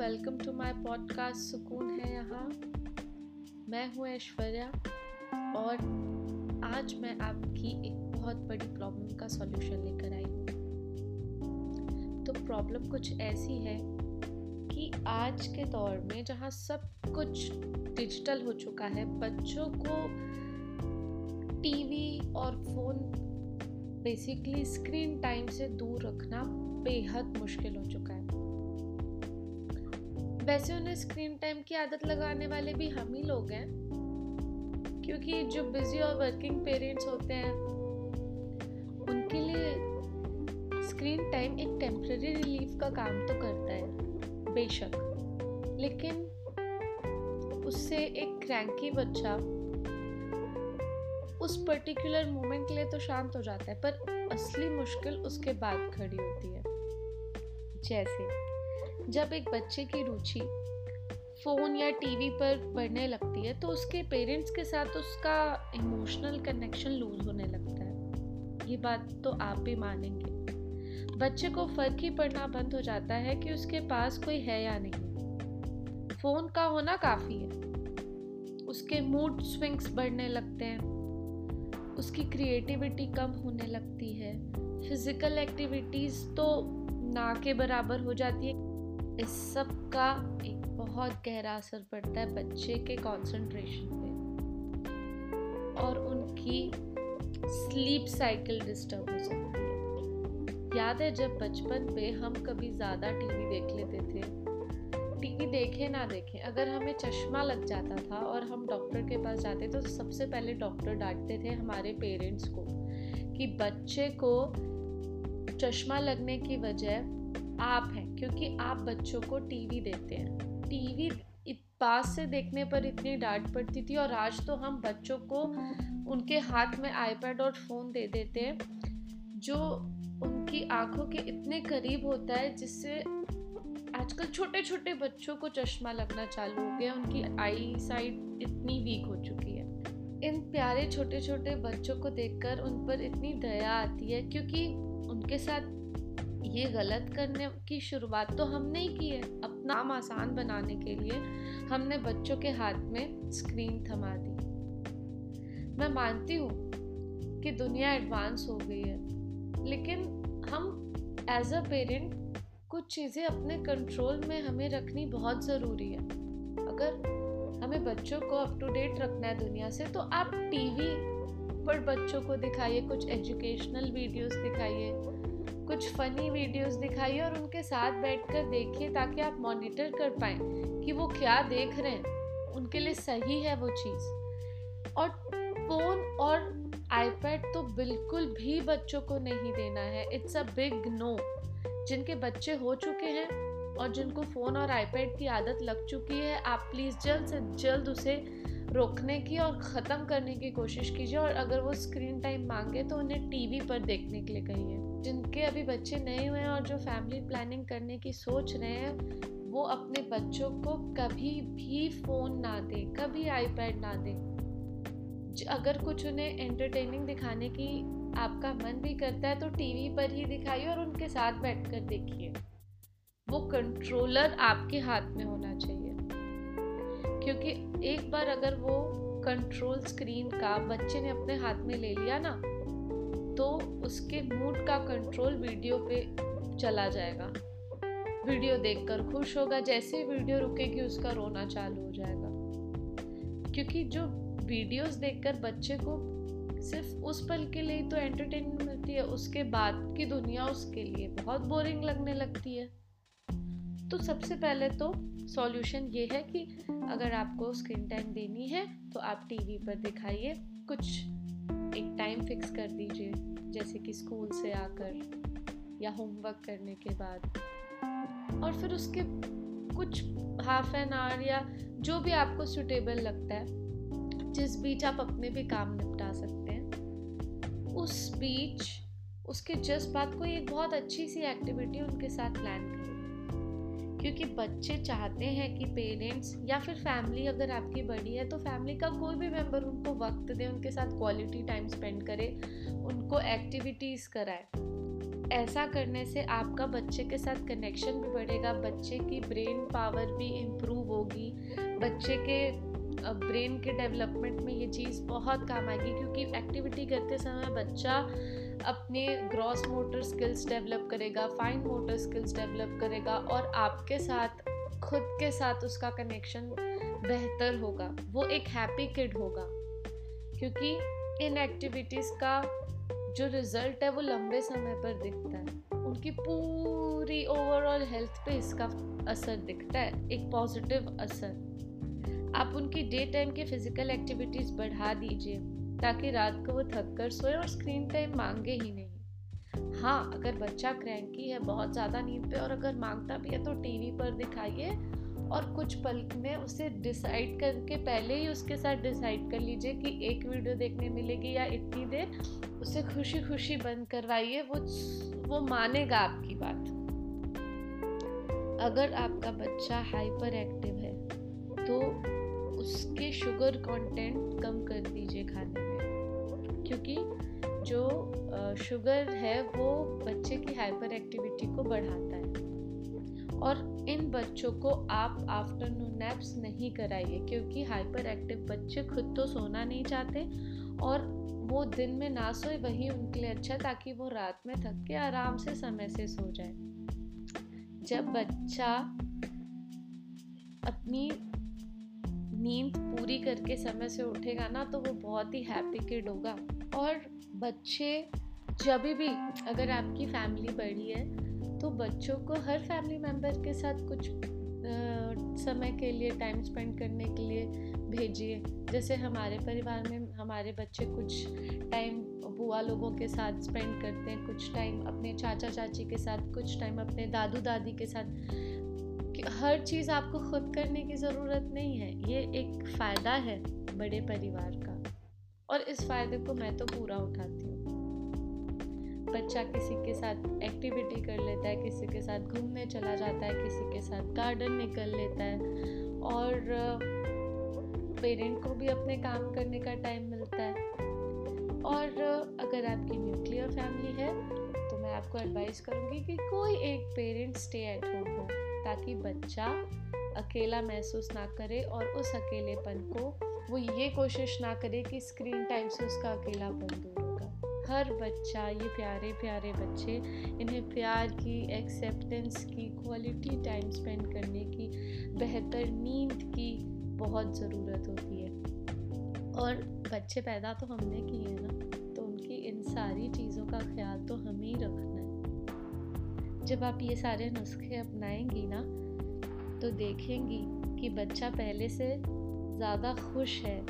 Welcome to my podcast सुकून है यहाँ मैं हूँ ऐश्वर्या और आज मैं आपकी एक बहुत बड़ी प्रॉब्लम का सॉल्यूशन लेकर आई हूँ। तो प्रॉब्लम कुछ ऐसी है कि आज के दौर में जहाँ सब कुछ डिजिटल हो चुका है, बच्चों को टीवी और फ़ोन बेसिकली स्क्रीन टाइम से दूर रखना बेहद मुश्किल हो चुका है। वैसे उन्हें स्क्रीन टाइम की आदत लगाने वाले भी हम ही लोग हैं। क्योंकि जो बिज़ी और वर्किंग पेरेंट्स होते हैं, उनके लिए स्क्रीन टाइम एक टेम्प्रेरी रिलीफ का काम तो करता है, बेशक। लेकिन उससे एक क्रैंकी बच्चा उस पर्टिकुलर मोमेंट के लिए तो शांत हो जाता है, पर असली मुश्किल उसके बाद खड़ी होती है। जैसे जब एक बच्चे की रुचि फ़ोन या टीवी पर बढ़ने लगती है तो उसके पेरेंट्स के साथ उसका इमोशनल कनेक्शन लूज होने लगता है। ये बात तो आप भी मानेंगे। बच्चे को फ़र्क ही पड़ना बंद हो जाता है कि उसके पास कोई है या नहीं। फ़ोन का होना काफ़ी है। उसके मूड स्विंग्स बढ़ने लगते हैं। उसकी क्रिएटिविटी कम होने लगती है। फ़िज़िकल एक्टिविटीज़ तो ना के बराबर हो जाती है। इस सब का एक बहुत गहरा असर पड़ता है बच्चे के कंसंट्रेशन पे और उनकी स्लीप साइकिल डिस्टर्ब हो सकती है। याद है जब बचपन पे हम कभी ज़्यादा टीवी देख लेते थे? टीवी देखे ना देखे, अगर हमें चश्मा लग जाता था और हम डॉक्टर के पास जाते तो सबसे पहले डॉक्टर डांटते थे हमारे पेरेंट्स को कि बच्चे को चश्मा लगने की वजह आप हैं, क्योंकि आप बच्चों को टीवी देते हैं। टीवी पास से देखने पर इतनी डांट पड़ती थी और आज तो हम बच्चों को उनके हाथ में आईपैड और फ़ोन दे देते हैं, जो उनकी आँखों के इतने करीब होता है, जिससे आजकल छोटे छोटे बच्चों को चश्मा लगना चालू हो गया, उनकी आई साइट इतनी वीक हो चुकी है। इन प्यारे छोटे छोटे बच्चों को देखकर उन पर इतनी दया आती है, क्योंकि उनके साथ ये गलत करने की शुरुआत तो हमने ही की है। अपना काम आसान बनाने के लिए हमने बच्चों के हाथ में स्क्रीन थमा दी। मैं मानती हूँ कि दुनिया एडवांस हो गई है, लेकिन हम एज अ पेरेंट कुछ चीज़ें अपने कंट्रोल में हमें रखनी बहुत ज़रूरी है। अगर हमें बच्चों को अप टू डेट रखना है दुनिया से तो आप टीवी पर बच्चों को दिखाइए, कुछ एजुकेशनल वीडियोस दिखाइए कुछ फनी वीडियोस दिखाइए और उनके साथ बैठकर देखिए ताकि आप मॉनिटर कर पाए कि वो क्या देख रहे हैं। उनके लिए सही है वो चीज़। और फ़ोन और आईपैड तो बिल्कुल भी बच्चों को नहीं देना है। इट्स अ बिग नो जिनके बच्चे हो चुके हैं और जिनको फ़ोन और आईपैड की आदत लग चुकी है, आप प्लीज़ जल्द से जल्द उसे रोकने की और ख़त्म करने की कोशिश कीजिए। और अगर वो स्क्रीन टाइम मांगे तो उन्हें टीवी पर देखने के लिए कहिए। जिनके अभी बच्चे नए हुए हैं और जो फैमिली प्लानिंग करने की सोच रहे हैं, वो अपने बच्चों को कभी भी फ़ोन ना दें, कभी आईपैड ना दें। अगर कुछ उन्हें एंटरटेनिंग दिखाने की आपका मन भी करता है तो टीवी पर ही दिखाइए और उनके साथ बैठकर देखिए। वो कंट्रोलर आपके हाथ में होना चाहिए। क्योंकि एक बार अगर वो कंट्रोल स्क्रीन का बच्चे ने अपने हाथ में ले लिया ना तो उसके मूड का कंट्रोल वीडियो पे चला जाएगा। वीडियो देखकर खुश होगा, जैसे ही वीडियो रुकेगी उसका रोना चालू हो जाएगा। क्योंकि जो वीडियोस देखकर बच्चे को सिर्फ़ उस पल के लिए तो एंटरटेनमेंट मिलती है, उसके बाद की दुनिया उसके लिए बहुत बोरिंग लगने लगती है। तो सबसे पहले तो सॉल्यूशन ये है कि अगर आपको स्क्रीन टाइम देनी है तो आप टीवी पर दिखाइए, कुछ एक टाइम फिक्स कर दीजिए, जैसे कि स्कूल से आकर या होमवर्क करने के बाद। और फिर उसके कुछ हाफ़ एन आवर या जो भी आपको सुटेबल लगता है, जिस बीच आप अपने भी काम निपटा सकते हैं, उस बीच उसके जस्ट बाद कोई एक बहुत अच्छी सी एक्टिविटी उनके साथ प्लान करें क्योंकि बच्चे चाहते हैं कि पेरेंट्स या फिर फैमिली अगर आपकी बड़ी है तो फैमिली का कोई भी मेंबर उनको वक्त दे, उनके साथ क्वालिटी टाइम स्पेंड करे, उनको एक्टिविटीज़ कराए। ऐसा करने से आपका बच्चे के साथ कनेक्शन भी बढ़ेगा, बच्चे की ब्रेन पावर भी इम्प्रूव होगी, बच्चे के ब्रेन के डेवलपमेंट में ये चीज़ बहुत काम आएगी, क्योंकि एक्टिविटी करते समय बच्चा अपने ग्रॉस मोटर स्किल्स डेवलप करेगा फाइन मोटर स्किल्स डेवलप करेगा और आपके साथ, खुद के साथ उसका कनेक्शन बेहतर होगा। वो एक हैप्पी किड होगा। क्योंकि इन एक्टिविटीज़ का जो रिज़ल्ट है वो लंबे समय पर दिखता है। उनकी पूरी ओवरऑल हेल्थ पे इसका असर दिखता है। एक पॉजिटिव असर। आप उनकी डे टाइम की फ़िज़िकल एक्टिविटीज़ बढ़ा दीजिए। ताकि रात को वो थक कर सोए और स्क्रीन टाइम मांगे ही नहीं। हाँ अगर बच्चा क्रैंकी है, बहुत ज़्यादा नींद पे और अगर माँगता भी है तो टीवी पर दिखाइए और कुछ पल में उसे डिसाइड करके पहले ही उसके साथ डिसाइड कर लीजिए कि एक वीडियो देखने मिलेगी या इतनी देर उसे खुशी खुशी बंद करवाइए, वो वो मानेगा आपकी बात। अगर आपका बच्चा हाइपर एक्टिव है तो उसके शुगर कंटेंट कम कर दीजिए खाने में। क्योंकि जो शुगर है, वो बच्चे की हाइपर एक्टिविटी को बढ़ाता है। और इन बच्चों को आप आफ्टरनून नैप्स नहीं कराइए, क्योंकि हाइपर एक्टिव बच्चे खुद तो सोना नहीं चाहते और वो दिन में ना सोए, वही उनके लिए अच्छा ताकि वो रात में थक के आराम से समय से सो जाए। जब बच्चा अपनी नींद पूरी करके समय से उठेगा ना तो वो बहुत ही हैप्पी किड होगा। और बच्चे जब भी अगर आपकी फैमिली बड़ी है तो बच्चों को हर फैमिली मेंबर के साथ कुछ आ, समय के लिए टाइम स्पेंड करने के लिए भेजिए। जैसे हमारे परिवार में हमारे बच्चे कुछ टाइम बुआ लोगों के साथ स्पेंड करते हैं कुछ टाइम अपने चाचा चाची के साथ कुछ टाइम अपने दादू दादी के साथ। हर चीज़ आपको खुद करने की ज़रूरत नहीं है ये एक फ़ायदा है बड़े परिवार का। और इस फ़ायदे को मैं तो पूरा उठाती हूँ। बच्चा किसी के साथ एक्टिविटी कर लेता है, किसी के साथ घूमने चला जाता है, किसी के साथ गार्डन निकल लेता है और पेरेंट को भी अपने काम करने का टाइम मिलता है। और अगर आपकी न्यूक्लियर फैमिली है तो मैं आपको एडवाइस करूँगी कि कोई एक पेरेंट स्टे एट होम हो, ताकि बच्चा अकेला महसूस ना करे और उस अकेलेपन को वो ये कोशिश ना करे कि स्क्रीन टाइम से उसका अकेलापन दूर होगा। हर बच्चा, ये प्यारे प्यारे बच्चे, इन्हें प्यार की एक्सेप्टेंस की क्वालिटी टाइम स्पेंड करने की, बेहतर नींद की बहुत ज़रूरत होती है। और बच्चे पैदा तो हमने किए हैं ना तो उनकी इन सारी चीज़ों का ख्याल तो हमें ही रखना है। जब आप ये सारे नुस्खे अपनाएँगी ना तो देखेंगी कि बच्चा पहले से ज़्यादा खुश है,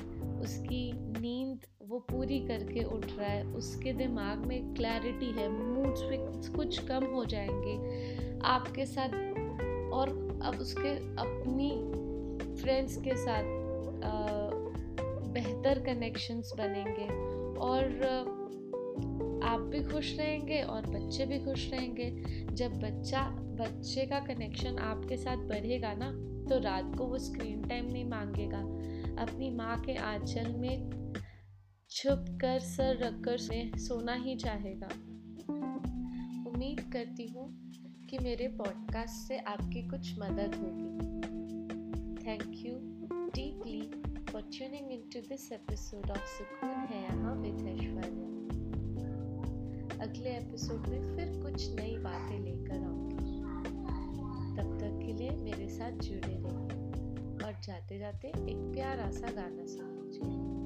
उसकी नींद वो पूरी करके उठ रहा है, उसके दिमाग में क्लैरिटी है मूड स्विंग्स कुछ कम हो जाएँगे, आपके साथ और अब उसके अपनी फ्रेंड्स के साथ बेहतर कनेक्शंस बनेंगे और आप भी खुश रहेंगे और बच्चे भी खुश रहेंगे। जब बच्चा, बच्चे का कनेक्शन आपके साथ बढ़ेगा ना तो रात को वो स्क्रीन टाइम नहीं मांगेगा। अपनी माँ के आंचल में छुप कर सर रखकर सोना ही चाहेगा। उम्मीद करती हूँ कि मेरे पॉडकास्ट से आपकी कुछ मदद होगी। Thank you deeply for tuning into this episode of सुकून है यहाँ विद ऐश्वर्या अगले एपिसोड में फिर कुछ नई बातें लेकर आऊँगी। साथ जुड़े रहिए और जाते जाते एक प्यारा सा गाना सुन लीजिए